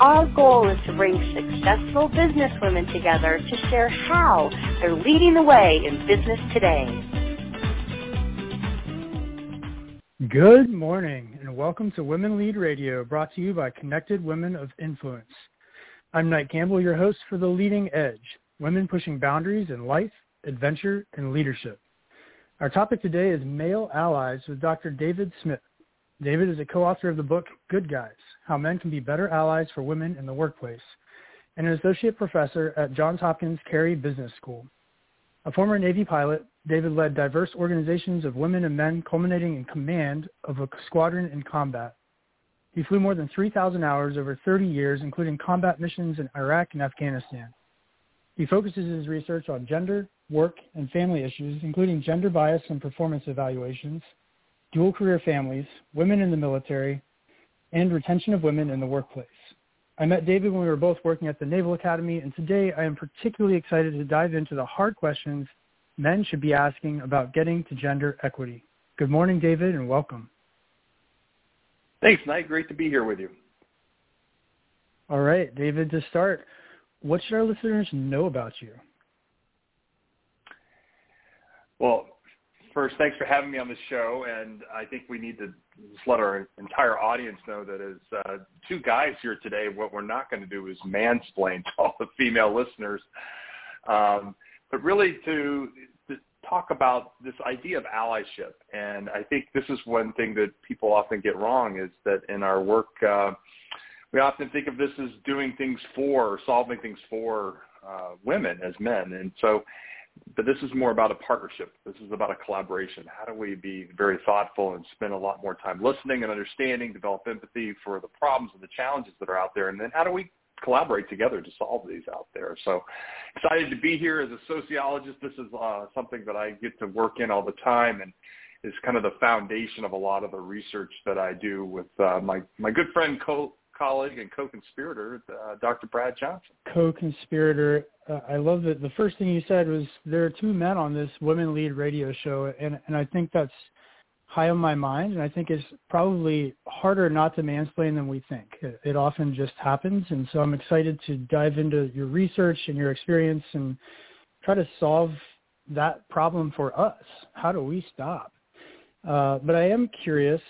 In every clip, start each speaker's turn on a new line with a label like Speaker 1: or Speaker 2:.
Speaker 1: Our goal is to bring successful businesswomen together to share how they're leading the way in business today.
Speaker 2: Good morning and welcome to Women Lead Radio brought to you by Connected Women of Influence. I'm Knight Campbell, your host for The Leading Edge, women pushing boundaries in life, adventure, and leadership. Our topic today is male allies with Dr. David Smith. David is a co-author of the book Good Guys, how Men Can Be Better Allies for Women in the Workplace, and an associate professor at Johns Hopkins Carey Business School. A former Navy pilot, David led diverse organizations of women and men culminating in command of a squadron in combat. He flew more than 3,000 hours over 30 years, including combat missions in Iraq and Afghanistan. He focuses his research on gender, work, and family issues, including gender bias and performance evaluations, dual career families, women in the military, and retention of women in the workplace. I met David when we were both working at the Naval Academy, and today I am particularly excited to dive into the hard questions men should be asking about getting to gender equity. Good morning, David, and welcome.
Speaker 3: Thanks, Knight. Great to be here with you.
Speaker 2: All right, David, to start, what should our listeners know about you?
Speaker 3: Well, first, thanks for having me on the show, and I think we need to just let our entire audience know that as uh, two guys here today, what we're not going to do is mansplain to all the female listeners, um, but really to, to talk about this idea of allyship. And I think this is one thing that people often get wrong is that in our work, uh, we often think of this as doing things for, solving things for uh, women as men, and so but this is more about a partnership. This is about a collaboration. How do we be very thoughtful and spend a lot more time listening and understanding, develop empathy for the problems and the challenges that are out there, and then how do we collaborate together to solve these out there. So excited to be here as a sociologist. This is uh, something that I get to work in all the time and is kind of the foundation of a lot of the research that I do with uh, my, my good friend Cole, colleague and co-conspirator, uh, Dr. Brad Johnson.
Speaker 2: Co-conspirator. Uh, I love that the first thing you said was there are two men on this Women Lead radio show, and, and I think that's high on my mind, and I think it's probably harder not to mansplain than we think. It, it often just happens, and so I'm excited to dive into your research and your experience and try to solve that problem for us. How do we stop? Uh, but I am curious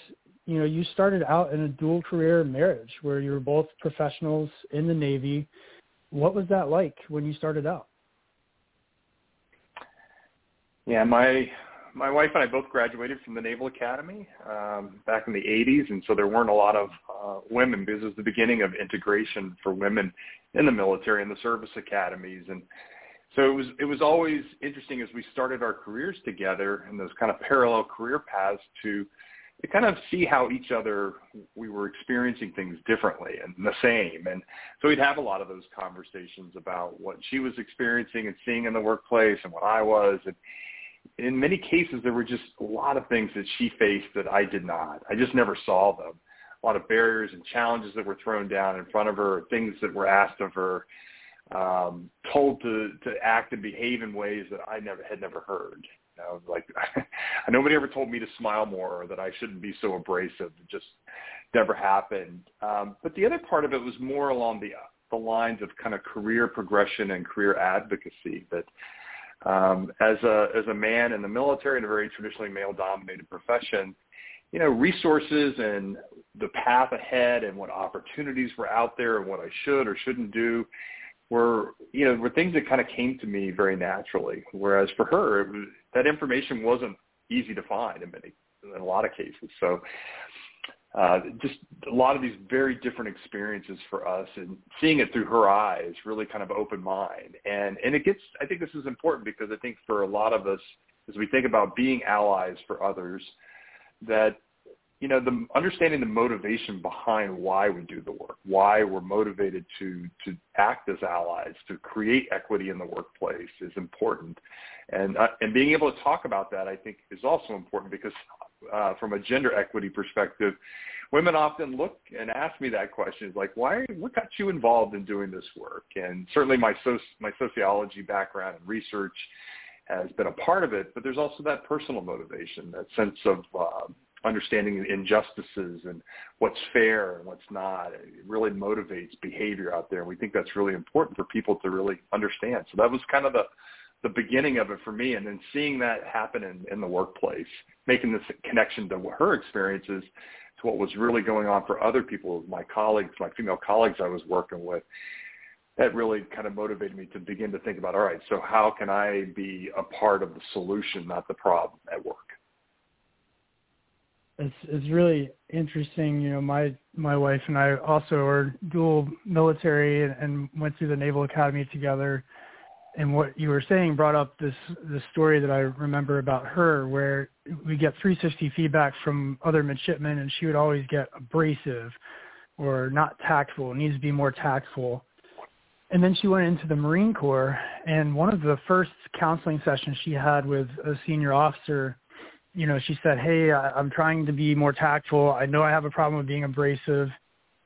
Speaker 2: you know, you started out in a dual career marriage where you were both professionals in the Navy. What was that like when you started out?
Speaker 3: Yeah, my my wife and I both graduated from the Naval Academy um, back in the 80s, and so there weren't a lot of uh, women because it was the beginning of integration for women in the military and the service academies. And so it was it was always interesting as we started our careers together and those kind of parallel career paths to to kind of see how each other we were experiencing things differently and the same. And so we'd have a lot of those conversations about what she was experiencing and seeing in the workplace and what I was. And in many cases there were just a lot of things that she faced that I did not. I just never saw them. A lot of barriers and challenges that were thrown down in front of her things that were asked of her um told to to act and behave in ways that I never had never heard know, like nobody ever told me to smile more or that I shouldn't be so abrasive. It just never happened. Um, but the other part of it was more along the the lines of kind of career progression and career advocacy. That um, as a as a man in the military in a very traditionally male dominated profession, you know, resources and the path ahead and what opportunities were out there and what I should or shouldn't do were you know were things that kind of came to me very naturally. Whereas for her, was, that information wasn't easy to find in many in a lot of cases. So uh, just a lot of these very different experiences for us and seeing it through her eyes really kind of opened mine. And, and it gets, I think this is important because I think for a lot of us, as we think about being allies for others, that you know, the understanding the motivation behind why we do the work, why we're motivated to to act as allies, to create equity in the workplace is important, and uh, and being able to talk about that, I think, is also important because uh, from a gender equity perspective, women often look and ask me that question, like, why, what got you involved in doing this work? And certainly my soci- my sociology background and research has been a part of it, but there's also that personal motivation, that sense of uh, understanding injustices and what's fair and what's not. It really motivates behavior out there. And we think that's really important for people to really understand. So that was kind of the, the beginning of it for me. And then seeing that happen in, in the workplace, making this connection to her experiences to what was really going on for other people, my colleagues, my female colleagues I was working with, that really kind of motivated me to begin to think about, all right, so how can I be a part of the solution, not the problem at work?
Speaker 2: It's it's really interesting. You know, my my wife and I also are dual military and, and went through the Naval Academy together. And what you were saying brought up this this story that I remember about her, where we get 360 feedback from other midshipmen, and she would always get abrasive or not tactful. Needs to be more tactful. And then she went into the Marine Corps, and one of the first counseling sessions she had with a senior officer you know, she said, "Hey, I, I'm trying to be more tactful. I know I have a problem with being abrasive."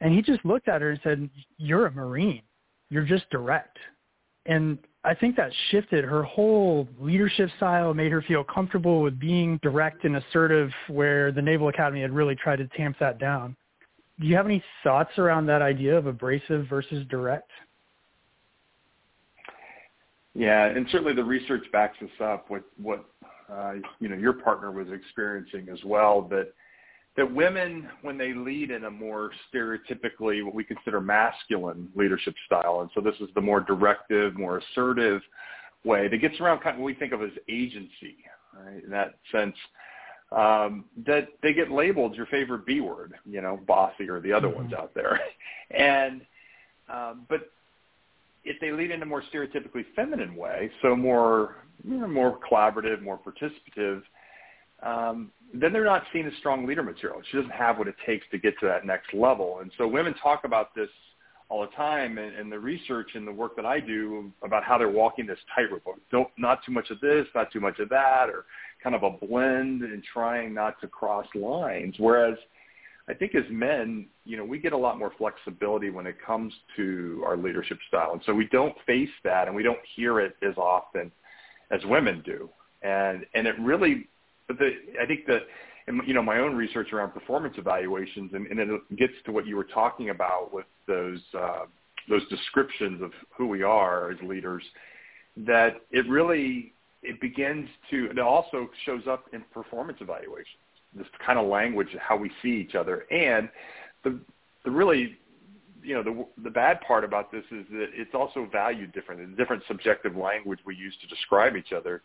Speaker 2: And he just looked at her and said, "You're a Marine. You're just direct." And I think that shifted her whole leadership style, made her feel comfortable with being direct and assertive where the Naval Academy had really tried to tamp that down. Do you have any thoughts around that idea of abrasive versus direct?
Speaker 3: Yeah, and certainly the research backs this up. What what you know your partner was experiencing as well that that women when they lead in a more stereotypically what we consider masculine leadership style and so this is the more directive more assertive way that gets around kind of what we think of as agency right in that sense um, that they get labeled your favorite B word, you know, bossy or the other mm-hmm. ones out there. and um, but if they lead in a more stereotypically feminine way, so more you know, more collaborative, more participative, um, then they're not seen as strong leader material. She doesn't have what it takes to get to that next level. And so women talk about this all the time and, and the research and the work that I do about how they're walking this tightrope. Don't not too much of this, not too much of that, or kind of a blend and trying not to cross lines. Whereas I think as men, you know, we get a lot more flexibility when it comes to our leadership style. And so we don't face that and we don't hear it as often as women do. And, and it really, but the, I think that, you know, my own research around performance evaluations and, and it gets to what you were talking about with those, uh, those descriptions of who we are as leaders, that it really, it begins to, it also shows up in performance evaluations this kind of language, how we see each other. And the the really you know the the bad part about this is that it's also valued differently. The different subjective language we use to describe each other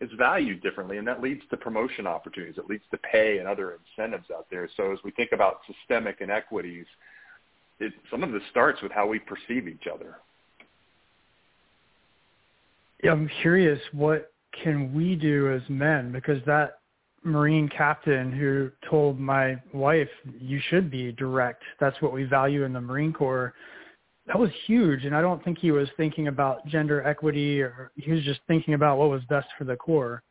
Speaker 3: is valued differently, and that leads to promotion opportunities. It leads to pay and other incentives out there. So as we think about systemic inequities, it, some of this starts with how we perceive each other.
Speaker 2: Yeah, I'm curious what can we do as men because that Marine captain who told my wife, you should be direct. That's what we value in the Marine Corps. That was huge. And I don't think he was thinking about gender equity or he was just thinking about what was best for the Corps.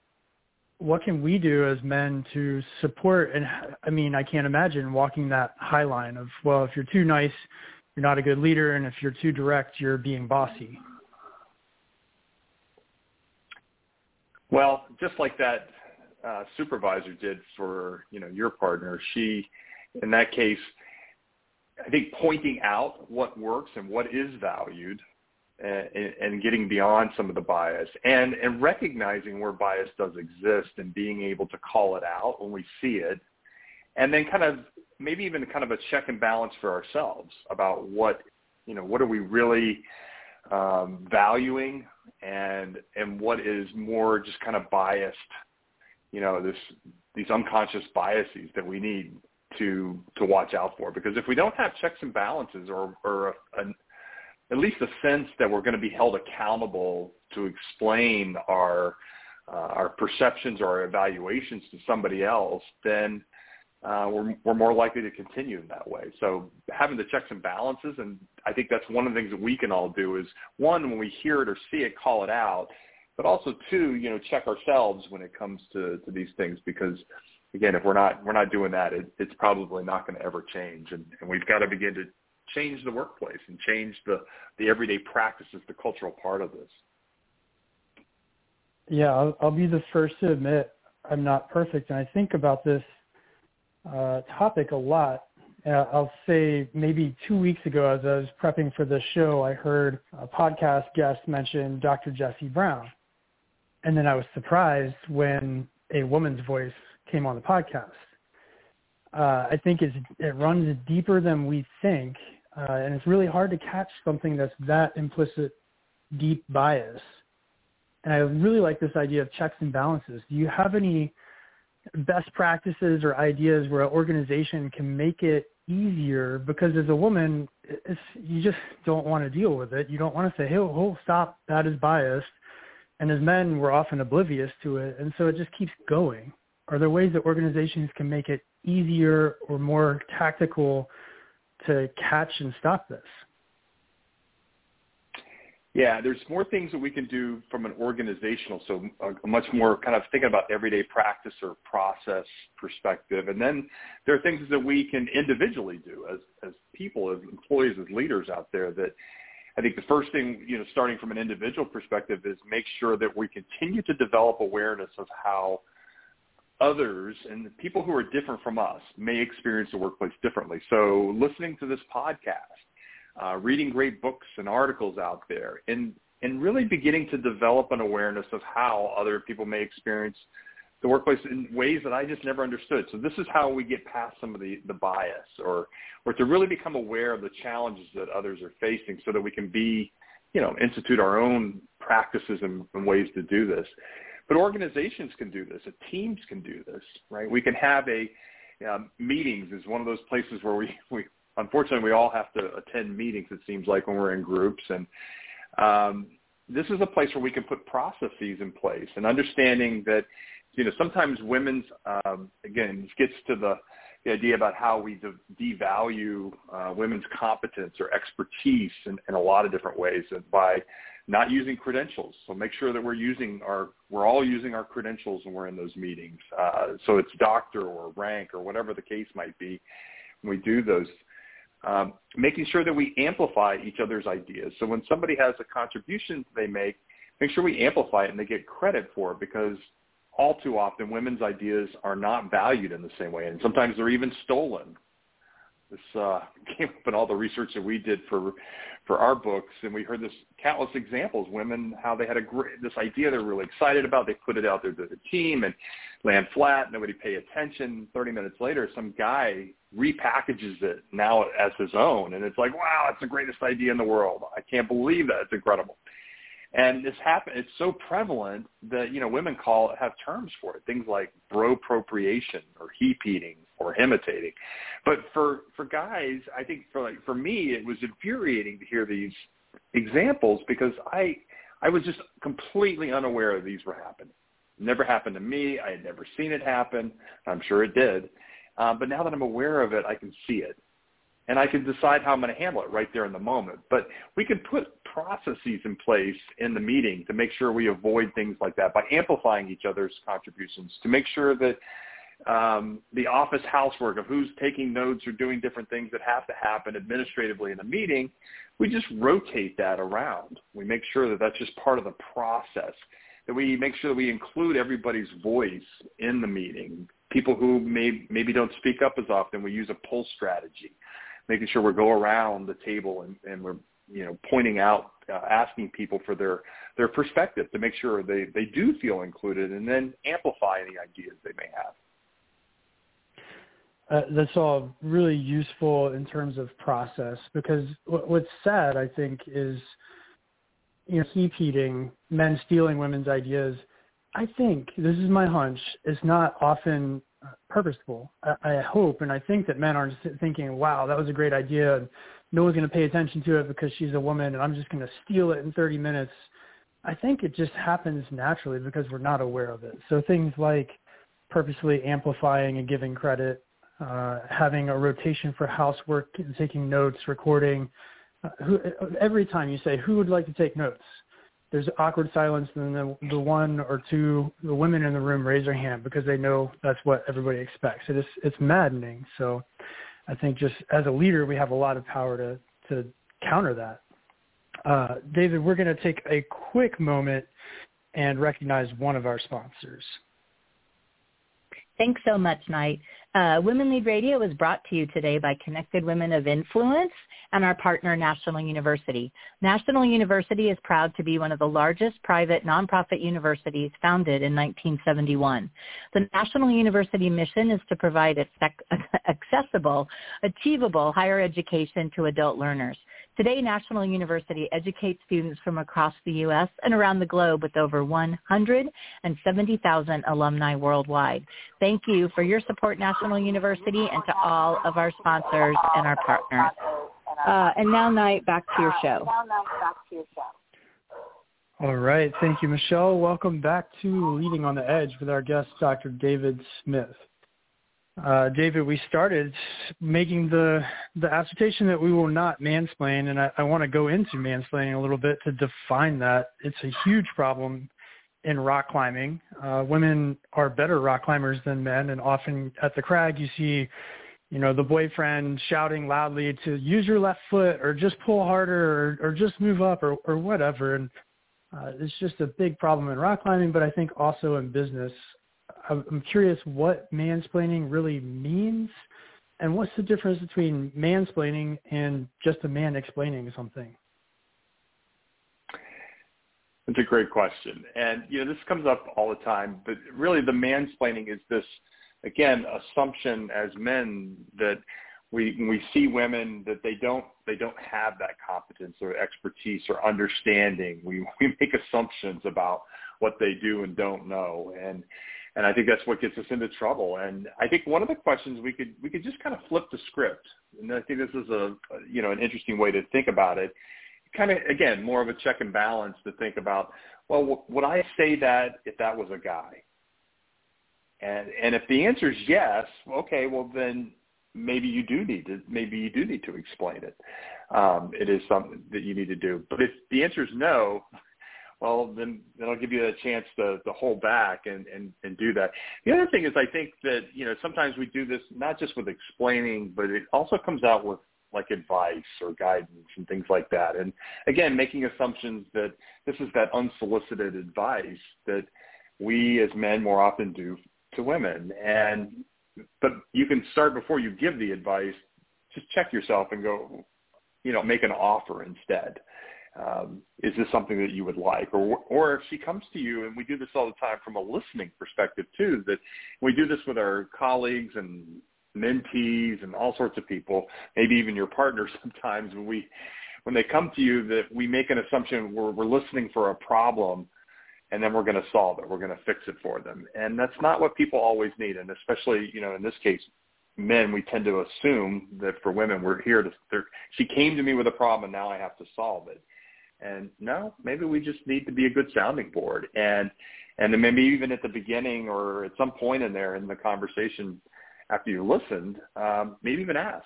Speaker 2: What can we do as men to support? And I mean, I can't imagine walking that high line of, well, if you're too nice, you're not a good leader. And if you're too direct, you're being bossy.
Speaker 3: Well, just like that uh, supervisor did for you know your partner. She, in that case, I think pointing out what works and what is valued, and, and getting beyond some of the bias, and and recognizing where bias does exist, and being able to call it out when we see it, and then kind of maybe even kind of a check and balance for ourselves about what you know what are we really um, valuing and and what is more just kind of biased you know this these unconscious biases that we need to to watch out for because if we don't have checks and balances or or a, a, at least a sense that we're going to be held accountable to explain our uh, our perceptions or our evaluations to somebody else then uh, we're, we're more likely to continue in that way. So having the checks and balances, and I think that's one of the things that we can all do is one, when we hear it or see it, call it out, but also two, you know, check ourselves when it comes to, to these things because again, if we're not we're not doing that, it, it's probably not going to ever change, and, and we've got to begin to change the workplace and change the the everyday practices, the cultural part of this.
Speaker 2: Yeah, I'll, I'll be the first to admit I'm not perfect, and I think about this uh, topic a lot. Uh, I'll say maybe two weeks ago, as I was prepping for this show, I heard a podcast guest mention Dr. Jesse Brown, and then I was surprised when a woman's voice came on the podcast. Uh, I think it runs deeper than we think, uh, and it's really hard to catch something that's that implicit, deep bias. And I really like this idea of checks and balances. Do you have any best practices or ideas where an organization can make it easier? Because as a woman, you just don't want to deal with it. You don't want to say, "Hey, oh, stop, that is biased." And as men, we're often oblivious to it, and so it just keeps going. Are there ways that organizations can make it easier or more tactical to catch and stop this?
Speaker 3: Yeah, there's more things that we can do from an organizational, so a, much more kind of thinking about everyday practice or process perspective. And then there are things that we can individually do as, as people, as employees, as leaders out there that I think the first thing, you know, starting from an individual perspective is make sure that we continue to develop awareness of how others and people who are different from us may experience the workplace differently. So listening to this podcast, uh, reading great books and articles out there, and, and really beginning to develop an awareness of how other people may experience the workplace in ways that I just never understood. So this is how we get past some of the, the bias or, or to really become aware of the challenges that others are facing so that we can be, you know, institute our own practices and, and ways to do this. But organizations can do this. Teams can do this, right? We can have a um, meetings is one of those places where we, we unfortunately we all have to attend meetings. It seems like when we're in groups, and um, this is a place where we can put processes in place and understanding that you know sometimes women's um, again this gets to the the idea about how we de- devalue uh, women's competence or expertise in, in a lot of different ways by not using credentials. So make sure that we're using our, we're all using our credentials when we're in those meetings. Uh, so it's doctor or rank or whatever the case might be when we do those. Um, making sure that we amplify each other's ideas. So when somebody has a contribution they make, make sure we amplify it and they get credit for it because all too often women's ideas are not valued in the same way and sometimes they're even stolen this uh, came up in all the research that we did for for our books, and we heard this countless examples. Women, how they had a great this idea they're really excited about. They put it out there to the team and land flat. Nobody pay attention. Thirty minutes later, some guy repackages it now as his own, and it's like, wow, it's the greatest idea in the world. I can't believe that. It's incredible. And this happen it's so prevalent that, you know, women call have terms for it. Things like bropropriation or hepeating or imitating. But for, for guys, I think for like, for me, it was infuriating to hear these examples because I, I was just completely unaware these were happening. never happened to me. I had never seen it happen. I'm sure it did. Uh, but now that I'm aware of it, I can see it and I can decide how I'm going to handle it right there in the moment. But we can put processes in place in the meeting to make sure we avoid things like that by amplifying each other's contributions to make sure that um, the office housework of who's taking notes or doing different things that have to happen administratively in the meeting, we just rotate that around. We make sure that that's just part of the process, that we make sure that we include everybody's voice in the meeting. People who may, maybe don't speak up as often, we use a pull strategy making sure we go around the table and, and we're you know pointing out uh, asking people for their their perspective to make sure they they do feel included and then amplify any ideas they may have.
Speaker 2: Uh, that's all really useful in terms of process because what's sad i think is you know hepeating men stealing women's ideas. I think this is my hunch is not often purposeful. I, I hope and I think that men aren't thinking, "Wow, that was a great idea." And no one's going to pay attention to it because she's a woman, and I'm just going to steal it in 30 minutes. I think it just happens naturally because we're not aware of it. So things like purposely amplifying and giving credit, uh, having a rotation for housework, and taking notes, recording. Uh, who, every time you say, who would like to take notes? There's awkward silence, and then the, the one or two the women in the room raise their hand because they know that's what everybody expects. It is it's maddening. So, I think just as a leader, we have a lot of power to to counter that. Uh, David, we're going to take a quick moment and recognize one of our sponsors.
Speaker 4: Thanks so much, Knight. Uh, Women Lead Radio is brought to you today by Connected Women of Influence and our partner, National University. National University is proud to be one of the largest private nonprofit universities founded in 1971. The National University mission is to provide accessible, achievable higher education to adult learners. Today, National University educates students from across the U.S. and around the globe with over 170,000 alumni worldwide. Thank you for your support, National University, and to all of our sponsors and our partners. Uh, and now, Knight, back to your show.
Speaker 2: All right. Thank you, Michelle. Welcome back to Leading on the Edge with our guest, Dr. David Smith. Uh, David, we started making the the assertion that we will not mansplain, and I, I want to go into mansplaining a little bit to define that. It's a huge problem in rock climbing. Uh, women are better rock climbers than men, and often at the crag you see, you know, the boyfriend shouting loudly to use your left foot or just pull harder or, or just move up or, or whatever. And uh, it's just a big problem in rock climbing, but I think also in business. I'm curious what mansplaining really means and what's the difference between mansplaining and just a man explaining something?
Speaker 3: That's a great question. And, you know, this comes up all the time, but really the mansplaining is this, again, assumption as men that we, we see women that they don't, they don't have that competence or expertise or understanding. We, we make assumptions about what they do and don't know. And, and I think that's what gets us into trouble. And I think one of the questions we could we could just kind of flip the script, and I think this is a you know an interesting way to think about it. Kind of again more of a check and balance to think about. Well, would I say that if that was a guy? And and if the answer is yes, okay, well then maybe you do need to maybe you do need to explain it. Um, it is something that you need to do. But if the answer is no, well, then I'll give you a chance to, to hold back and, and, and do that. The other thing is I think that, you know, sometimes we do this not just with explaining, but it also comes out with like advice or guidance and things like that. And again, making assumptions that this is that unsolicited advice that we as men more often do to women. And but you can start before you give the advice, just check yourself and go, you know, make an offer instead um, is this something that you would like? Or, or if she comes to you, and we do this all the time from a listening perspective too, that we do this with our colleagues and mentees and all sorts of people, maybe even your partner sometimes when we, when they come to you that we make an assumption we're, we're listening for a problem and then we're going to solve it. We're going to fix it for them. And that's not what people always need. And especially, you know, in this case, men, we tend to assume that for women, we're here to, she came to me with a problem and now I have to solve it. And no, maybe we just need to be a good sounding board. And and then maybe even at the beginning or at some point in there in the conversation after you listened, um, maybe even ask,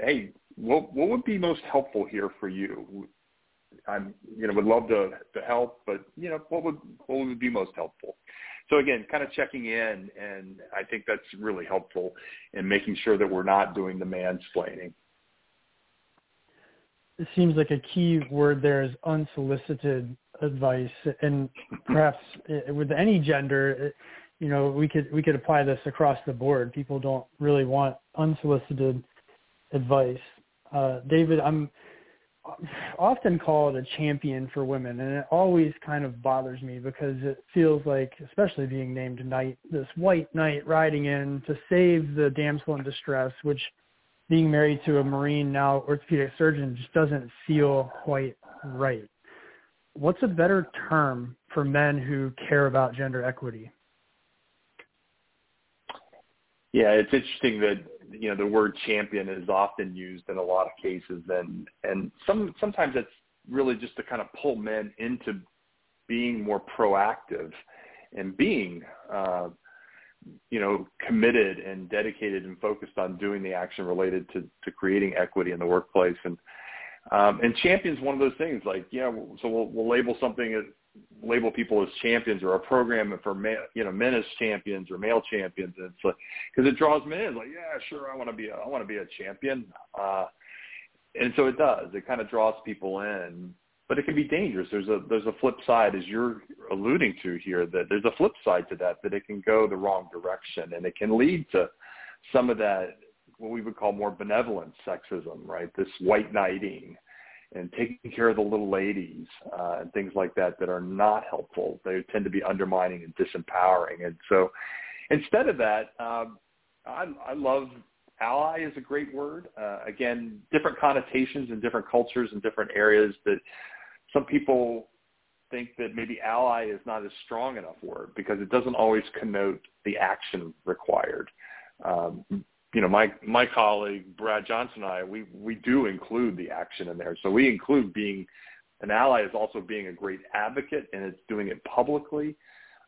Speaker 3: hey, what what would be most helpful here for you? I'm you know would love to to help, but you know what would what would be most helpful? So again, kind of checking in, and I think that's really helpful in making sure that we're not doing the mansplaining
Speaker 2: it seems like a key word there is unsolicited advice, and perhaps with any gender, you know, we could we could apply this across the board. People don't really want unsolicited advice. Uh, David, I'm often called a champion for women, and it always kind of bothers me because it feels like, especially being named knight, this white knight riding in to save the damsel in distress, which being married to a Marine now orthopedic surgeon just doesn't feel quite right. What's a better term for men who care about gender equity?
Speaker 3: Yeah, it's interesting that you know the word champion is often used in a lot of cases, and and some sometimes it's really just to kind of pull men into being more proactive and being uh, you know, committed and dedicated and focused on doing the action related to, to creating equity in the workplace. And, um, and champions one of those things like, yeah, so we'll, we'll label something as, label people as champions or a program for male, you know, men as champions or male champions. And it's like, cause it draws men in like, yeah, sure. I want to be, a, I want to be a champion. Uh, and so it does, it kind of draws people in, but it can be dangerous. There's a there's a flip side, as you're alluding to here, that there's a flip side to that, that it can go the wrong direction, and it can lead to some of that what we would call more benevolent sexism, right? This white knighting and taking care of the little ladies uh, and things like that that are not helpful. They tend to be undermining and disempowering. And so, instead of that, um, I, I love ally is a great word. Uh, again, different connotations in different cultures and different areas that some people think that maybe ally is not a strong enough word because it doesn't always connote the action required. Um, you know, my my colleague Brad Johnson and I, we we do include the action in there. So we include being an ally is also being a great advocate, and it's doing it publicly.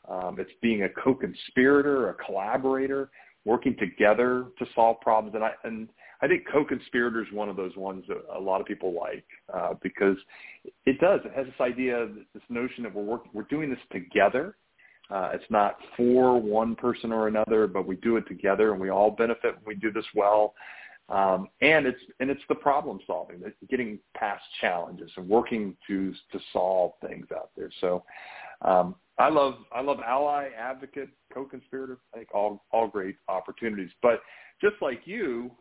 Speaker 3: Um, it's being a co-conspirator, a collaborator, working together to solve problems. And I and I think co-conspirator is one of those ones that a lot of people like uh, because it does. It has this idea, this notion that we're working, we're doing this together. Uh, it's not for one person or another, but we do it together, and we all benefit when we do this well. Um, and it's and it's the problem solving, getting past challenges and working to to solve things out there. So um, I love I love ally, advocate, co-conspirator. I think all all great opportunities. But just like you,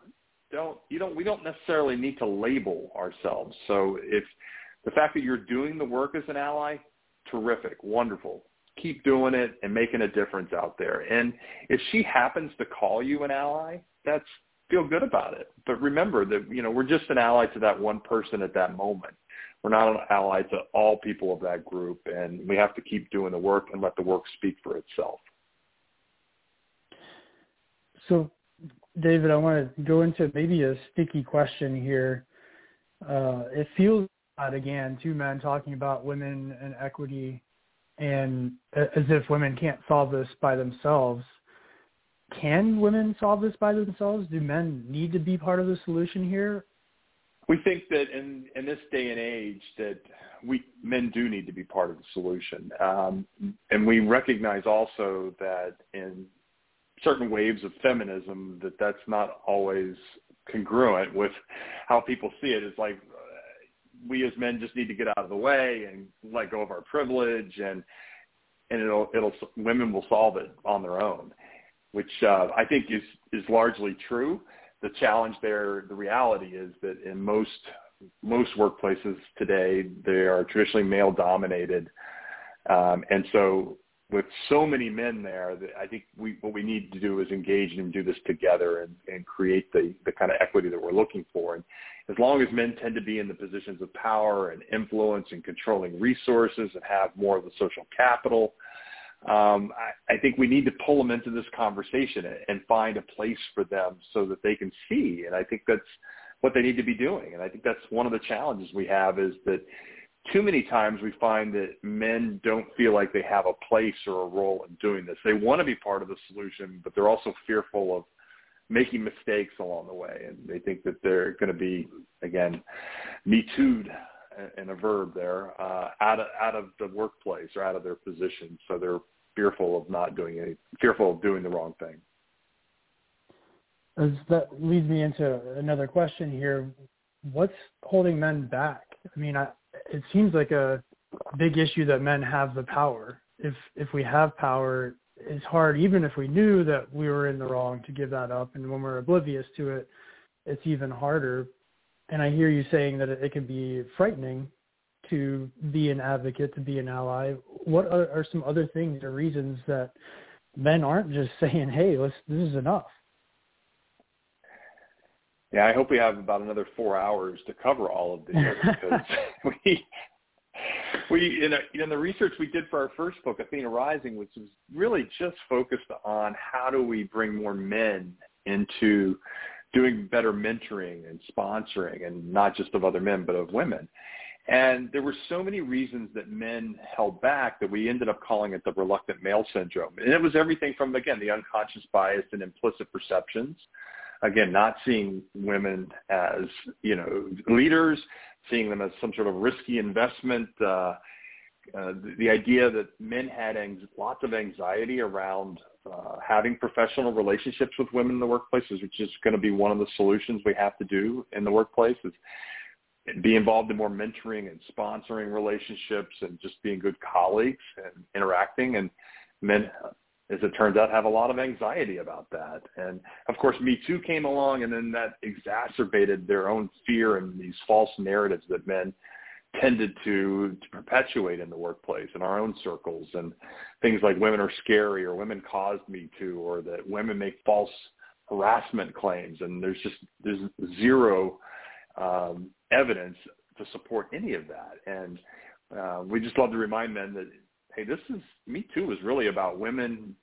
Speaker 3: don't you don't we don't necessarily need to label ourselves. So if the fact that you're doing the work as an ally, terrific, wonderful. Keep doing it and making a difference out there. And if she happens to call you an ally, that's feel good about it. But remember that you know we're just an ally to that one person at that moment. We're not an ally to all people of that group, and we have to keep doing the work and let the work speak for itself.
Speaker 2: So, David, I want to go into maybe a sticky question here. Uh, it feels odd, again, two men talking about women and equity and as if women can't solve this by themselves. Can women solve this by themselves? Do men need to be part of the solution here?
Speaker 3: we think that in in this day and age that we men do need to be part of the solution, um, and we recognize also that in certain waves of feminism that that's not always congruent with how people see it. It's like uh, we as men just need to get out of the way and let go of our privilege, and and it'll it'll women will solve it on their own, which uh, I think is is largely true the challenge there, the reality is that in most most workplaces today, they are traditionally male dominated, um, and so with so many men there, that I think we what we need to do is engage and do this together and, and create the the kind of equity that we're looking for. And as long as men tend to be in the positions of power and influence and controlling resources and have more of the social capital, um, I, I think we need to pull them into this conversation and find a place for them so that they can see. And I think that's what they need to be doing. And I think that's one of the challenges we have is that too many times we find that men don't feel like they have a place or a role in doing this. They want to be part of the solution, but they're also fearful of making mistakes along the way. And they think that they're going to be, again, me too'd in a verb there, uh, out of out of the workplace or out of their position. So they're fearful of not doing any, fearful of doing the wrong thing.
Speaker 2: As that leads me into another question here. What's holding men back? I mean, I, it seems like a big issue that men have the power. If if we have power, it's hard, even if we knew that we were in the wrong, to give that up. And when we're oblivious to it, it's even harder. And I hear you saying that it can be frightening to be an advocate, to be an ally? What are, are some other things or reasons that men aren't just saying, "Hey, let's this is enough"?
Speaker 3: Yeah, I hope we have about another four hours to cover all of this because we we in, a, in the research we did for our first book, Athena Rising, which was really just focused on how do we bring more men into doing better mentoring and sponsoring, and not just of other men but of women. And there were so many reasons that men held back that we ended up calling it the reluctant male syndrome. And it was everything from, again, the unconscious bias and implicit perceptions. Again, not seeing women as, you know, leaders, seeing them as some sort of risky investment, uh, uh, the, the idea that men had ang- lots of anxiety around uh, having professional relationships with women in the workplace, which is going to be one of the solutions we have to do in the workplace, is be involved in more mentoring and sponsoring relationships and just being good colleagues and interacting. And men, as it turns out, have a lot of anxiety about that. And of course, Me Too came along, and then that exacerbated their own fear and these false narratives that men tended to, to perpetuate in the workplace in our own circles. And things like women are scary or women caused me to or that women make false harassment claims. And there's just there's zero um, evidence to support any of that. And uh, we just love to remind men that hey this is me too is really about women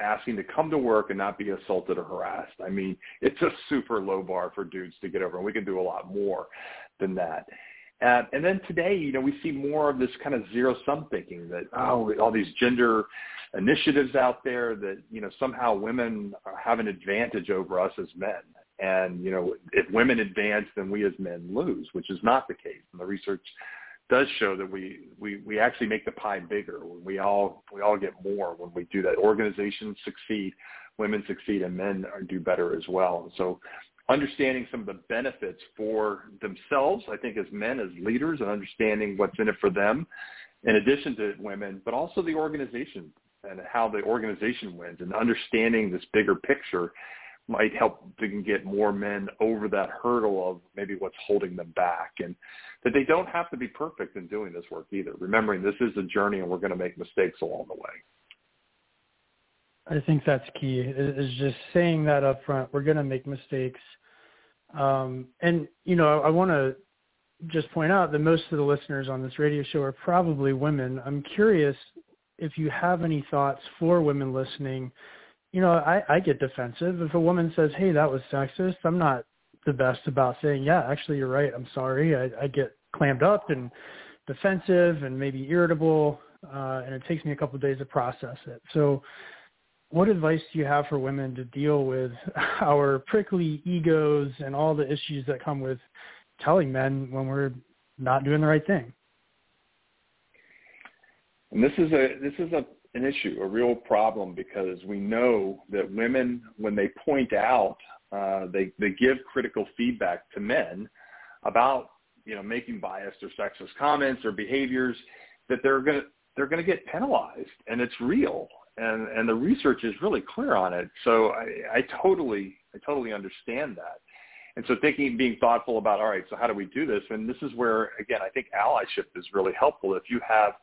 Speaker 3: asking to come to work and not be assaulted or harassed. I mean, it's a super low bar for dudes to get over, and we can do a lot more than that. Uh, and then today, you know, we see more of this kind of zero-sum thinking that, oh, all these gender initiatives out there that, you know, somehow women have an advantage over us as men. And, you know, if women advance, then we as men lose, which is not the case. And the research does show that we, we, we actually make the pie bigger. We all, we all get more when we do that. Organizations succeed, women succeed, and men do better as well. So understanding some of the benefits for themselves, I think as men, as leaders, and understanding what's in it for them, in addition to women, but also the organization and how the organization wins and understanding this bigger picture might help to get more men over that hurdle of maybe what's holding them back and that they don't have to be perfect in doing this work either. Remembering this is a journey and we're going to make mistakes along the way.
Speaker 2: I think that's key is just saying that up front. We're going to make mistakes um, and, you know, I want to just point out that most of the listeners on this radio show are probably women. I'm curious if you have any thoughts for women listening. You know, I, I get defensive. If a woman says, hey, that was sexist, I'm not the best about saying, yeah, actually, you're right. I'm sorry. I, I get clammed up and defensive and maybe irritable, uh, and it takes me a couple of days to process it. So what advice do you have for women to deal with our prickly egos and all the issues that come with telling men when we're not doing the right thing?
Speaker 3: And this is a this is a an issue, a real problem, because we know that women, when they point out, uh, they they give critical feedback to men about you know making biased or sexist comments or behaviors, that they're gonna they're gonna get penalized, and it's real and and the research is really clear on it. So I, I totally I totally understand that. And so thinking, being thoughtful about, all right, so how do we do this? And this is where, again, I think allyship is really helpful. If you have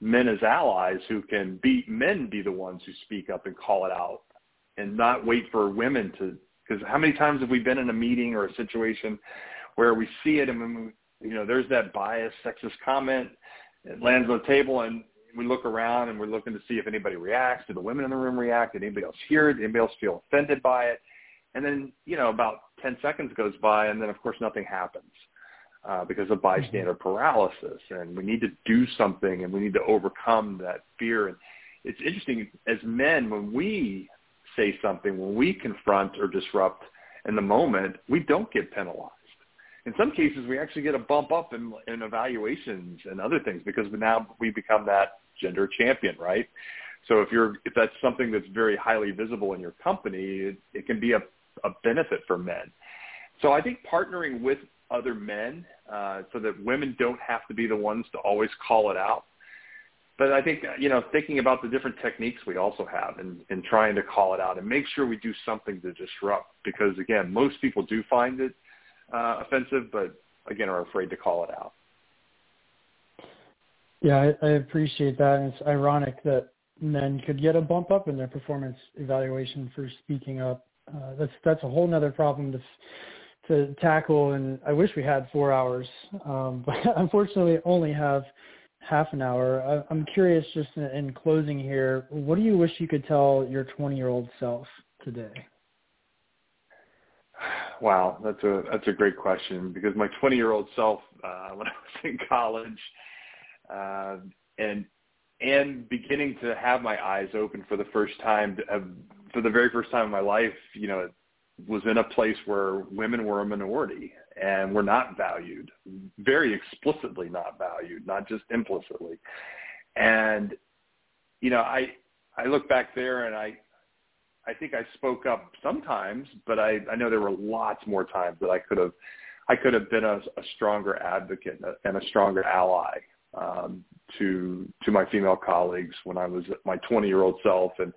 Speaker 3: men as allies who can be, men be the ones who speak up and call it out and not wait for women to, because how many times have we been in a meeting or a situation where we see it and, we, you know, there's that biased sexist comment, it lands on the table and we look around and we're looking to see if anybody reacts. Do the women in the room react? Did anybody else hear it? Did anybody else feel offended by it? And then, you know, about 10 seconds goes by and then of course nothing happens uh, because of bystander mm-hmm. paralysis. And we need to do something and we need to overcome that fear. And it's interesting as men, when we say something, when we confront or disrupt in the moment, we don't get penalized in some cases we actually get a bump up in, in evaluations and other things because now we become that gender champion, right? So if you're if that's something that's very highly visible in your company, it, it can be a, a benefit for men. So I think partnering with other men uh, so that women don't have to be the ones to always call it out. But I think you know thinking about the different techniques we also have and in trying to call it out and make sure we do something to disrupt because again most people do find it uh, offensive, but again are afraid to call it out.
Speaker 2: Yeah, I, I appreciate that. And it's ironic that men could get a bump up in their performance evaluation for speaking up. Uh, that's that's a whole other problem to to tackle, and I wish we had four hours, um, but unfortunately, only have half an hour. I, I'm curious, just in, in closing here, what do you wish you could tell your 20 year old self today?
Speaker 3: wow, that's a that's a great question because my 20 year old self uh, when I was in college uh, and and beginning to have my eyes open for the first time uh, for the very first time in my life, you know, was in a place where women were a minority and were not valued, very explicitly not valued, not just implicitly. And you know, I I look back there and I I think I spoke up sometimes, but I I know there were lots more times that I could have I could have been a, a stronger advocate and a stronger ally um, to to my female colleagues when I was my 20 year old self and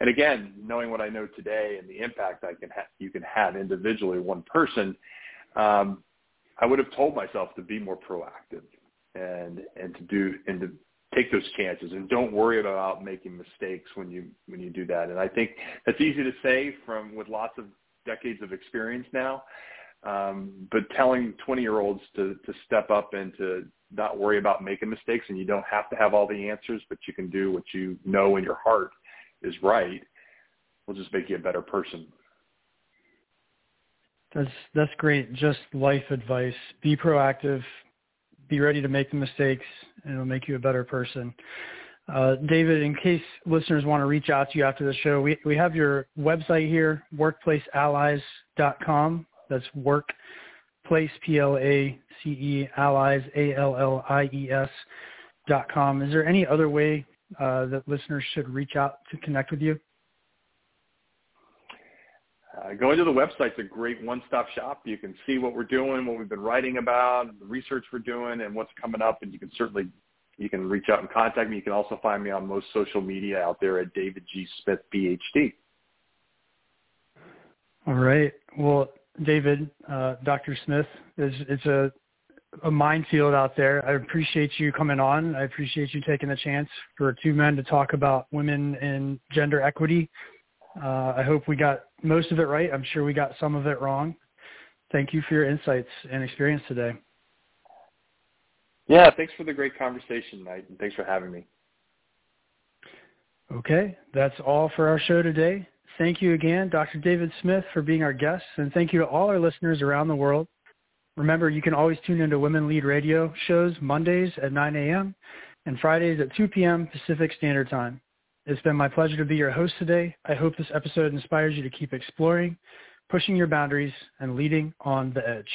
Speaker 3: and again knowing what I know today and the impact I can ha- you can have individually one person um, I would have told myself to be more proactive and and to do and to take those chances and don't worry about making mistakes when you when you do that. And I think that's easy to say from with lots of decades of experience now. Um, but telling 20 year olds to, to step up and to not worry about making mistakes and you don't have to have all the answers, but you can do what you know in your heart is right will just make you a better person.
Speaker 2: That's that's great. Just life advice. Be proactive. Be ready to make the mistakes, and it'll make you a better person. Uh, David, in case listeners want to reach out to you after the show, we we have your website here, workplaceallies.com. That's workplace p l a c e allies a l l i e s dot com. Is there any other way uh, that listeners should reach out to connect with you?
Speaker 3: uh, going to the website's a great one-stop shop. You can see what we're doing, what we've been writing about, the research we're doing, and what's coming up. And you can certainly you can reach out and contact me. You can also find me on most social media out there at David G. Smith, PhD.
Speaker 2: All right. Well, David, uh, Dr. Smith, it's, it's a, a minefield out there. I appreciate you coming on. I appreciate you taking the chance for two men to talk about women and gender equity. Uh, I hope we got most of it right. I'm sure we got some of it wrong. Thank you for your insights and experience today.
Speaker 3: Yeah, thanks for the great conversation, Knight, and thanks for having me.
Speaker 2: Okay, that's all for our show today. Thank you again, Dr. David Smith, for being our guest, and thank you to all our listeners around the world. Remember, you can always tune into Women Lead Radio shows Mondays at 9 a.m. and Fridays at 2 p.m. Pacific Standard Time. It's been my pleasure to be your host today. I hope this episode inspires you to keep exploring, pushing your boundaries, and leading on the edge.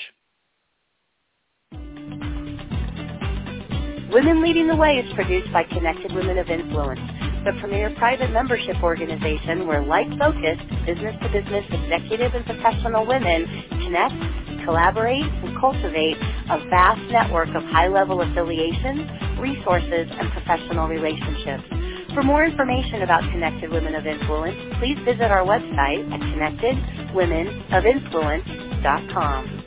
Speaker 1: Women Leading the Way is produced by Connected Women of Influence, the premier private membership organization where like-focused, business-to-business executive and professional women connect, collaborate, and cultivate a vast network of high-level affiliations, resources, and professional relationships. For more information about Connected Women of Influence, please visit our website at connectedwomenofinfluence.com.